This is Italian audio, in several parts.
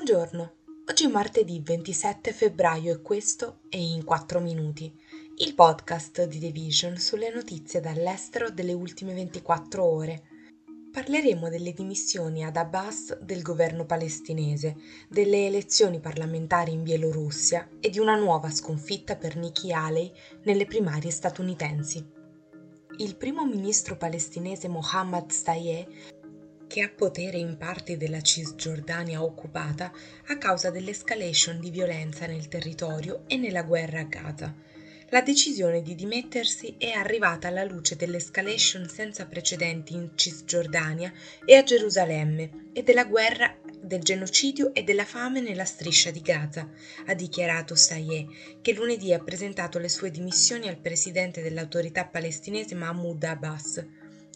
Buongiorno, oggi è martedì 27 febbraio e questo è In 4 Minuti, il podcast di The Vision sulle notizie dall'estero delle ultime 24 ore. Parleremo delle dimissioni ad Abbas del governo palestinese, delle elezioni parlamentari in Bielorussia e di una nuova sconfitta per Nikki Haley nelle primarie statunitensi. Il primo ministro palestinese Mohammad Stayeh che ha potere in parti della Cisgiordania occupata a causa dell'escalation di violenza nel territorio e nella guerra a Gaza. La decisione di dimettersi è arrivata alla luce dell'escalation senza precedenti in Cisgiordania e a Gerusalemme e della guerra del genocidio e della fame nella striscia di Gaza, ha dichiarato Sayeh, che lunedì ha presentato le sue dimissioni al presidente dell'autorità palestinese Mahmoud Abbas.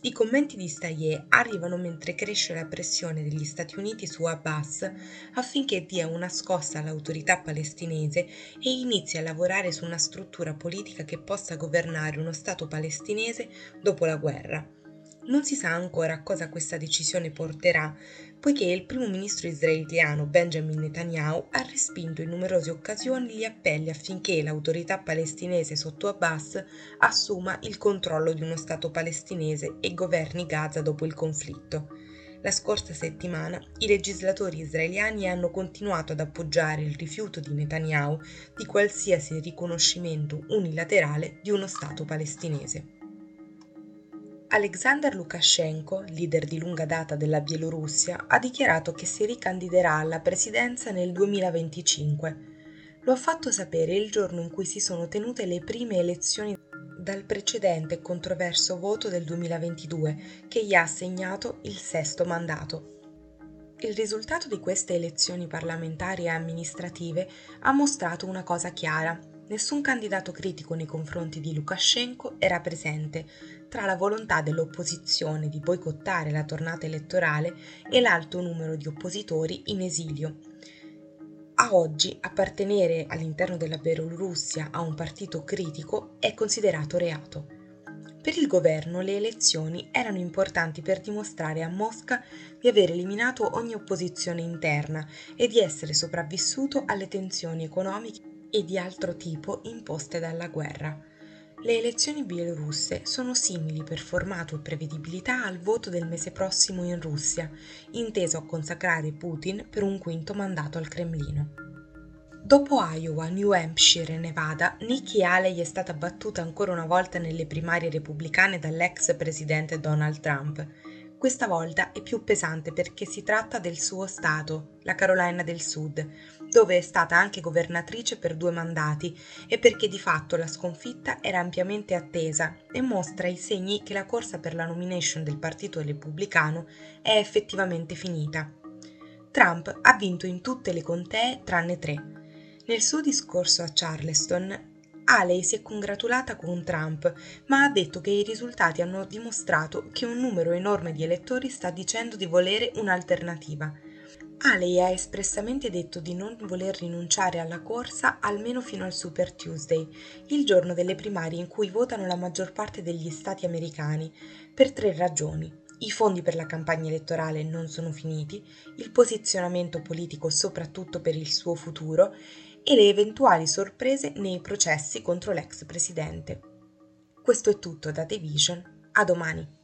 I commenti di Stayé arrivano mentre cresce la pressione degli Stati Uniti su Abbas affinché dia una scossa all'autorità palestinese e inizi a lavorare su una struttura politica che possa governare uno Stato palestinese dopo la guerra. Non si sa ancora cosa questa decisione porterà, poiché il primo ministro israeliano Benjamin Netanyahu ha respinto in numerose occasioni gli appelli affinché l'autorità palestinese sotto Abbas assuma il controllo di uno Stato palestinese e governi Gaza dopo il conflitto. La scorsa settimana i legislatori israeliani hanno continuato ad appoggiare il rifiuto di Netanyahu di qualsiasi riconoscimento unilaterale di uno Stato palestinese. Alexander Lukashenko, leader di lunga data della Bielorussia, ha dichiarato che si ricandiderà alla presidenza nel 2025. Lo ha fatto sapere il giorno in cui si sono tenute le prime elezioni dal precedente e controverso voto del 2022 che gli ha assegnato il sesto mandato. Il risultato di queste elezioni parlamentari e amministrative ha mostrato una cosa chiara nessun candidato critico nei confronti di Lukashenko era presente, tra la volontà dell'opposizione di boicottare la tornata elettorale e l'alto numero di oppositori in esilio. A oggi appartenere all'interno della Bielorussia a un partito critico è considerato reato. Per il governo le elezioni erano importanti per dimostrare a Mosca di aver eliminato ogni opposizione interna e di essere sopravvissuto alle tensioni economiche e di altro tipo imposte dalla guerra. Le elezioni bielorusse sono simili per formato e prevedibilità al voto del mese prossimo in Russia, inteso a consacrare Putin per un quinto mandato al Cremlino. Dopo Iowa, New Hampshire e Nevada, Nikki Haley è stata battuta ancora una volta nelle primarie repubblicane dall'ex presidente Donald Trump questa volta è più pesante perché si tratta del suo stato, la Carolina del Sud, dove è stata anche governatrice per due mandati e perché di fatto la sconfitta era ampiamente attesa e mostra i segni che la corsa per la nomination del Partito Repubblicano è effettivamente finita. Trump ha vinto in tutte le contee tranne tre. Nel suo discorso a Charleston Haley si è congratulata con Trump, ma ha detto che i risultati hanno dimostrato che un numero enorme di elettori sta dicendo di volere un'alternativa. Haley ha espressamente detto di non voler rinunciare alla corsa almeno fino al Super Tuesday, il giorno delle primarie in cui votano la maggior parte degli stati americani, per tre ragioni. I fondi per la campagna elettorale non sono finiti, il posizionamento politico soprattutto per il suo futuro e le eventuali sorprese nei processi contro l'ex presidente. Questo è tutto da The Vision, a domani.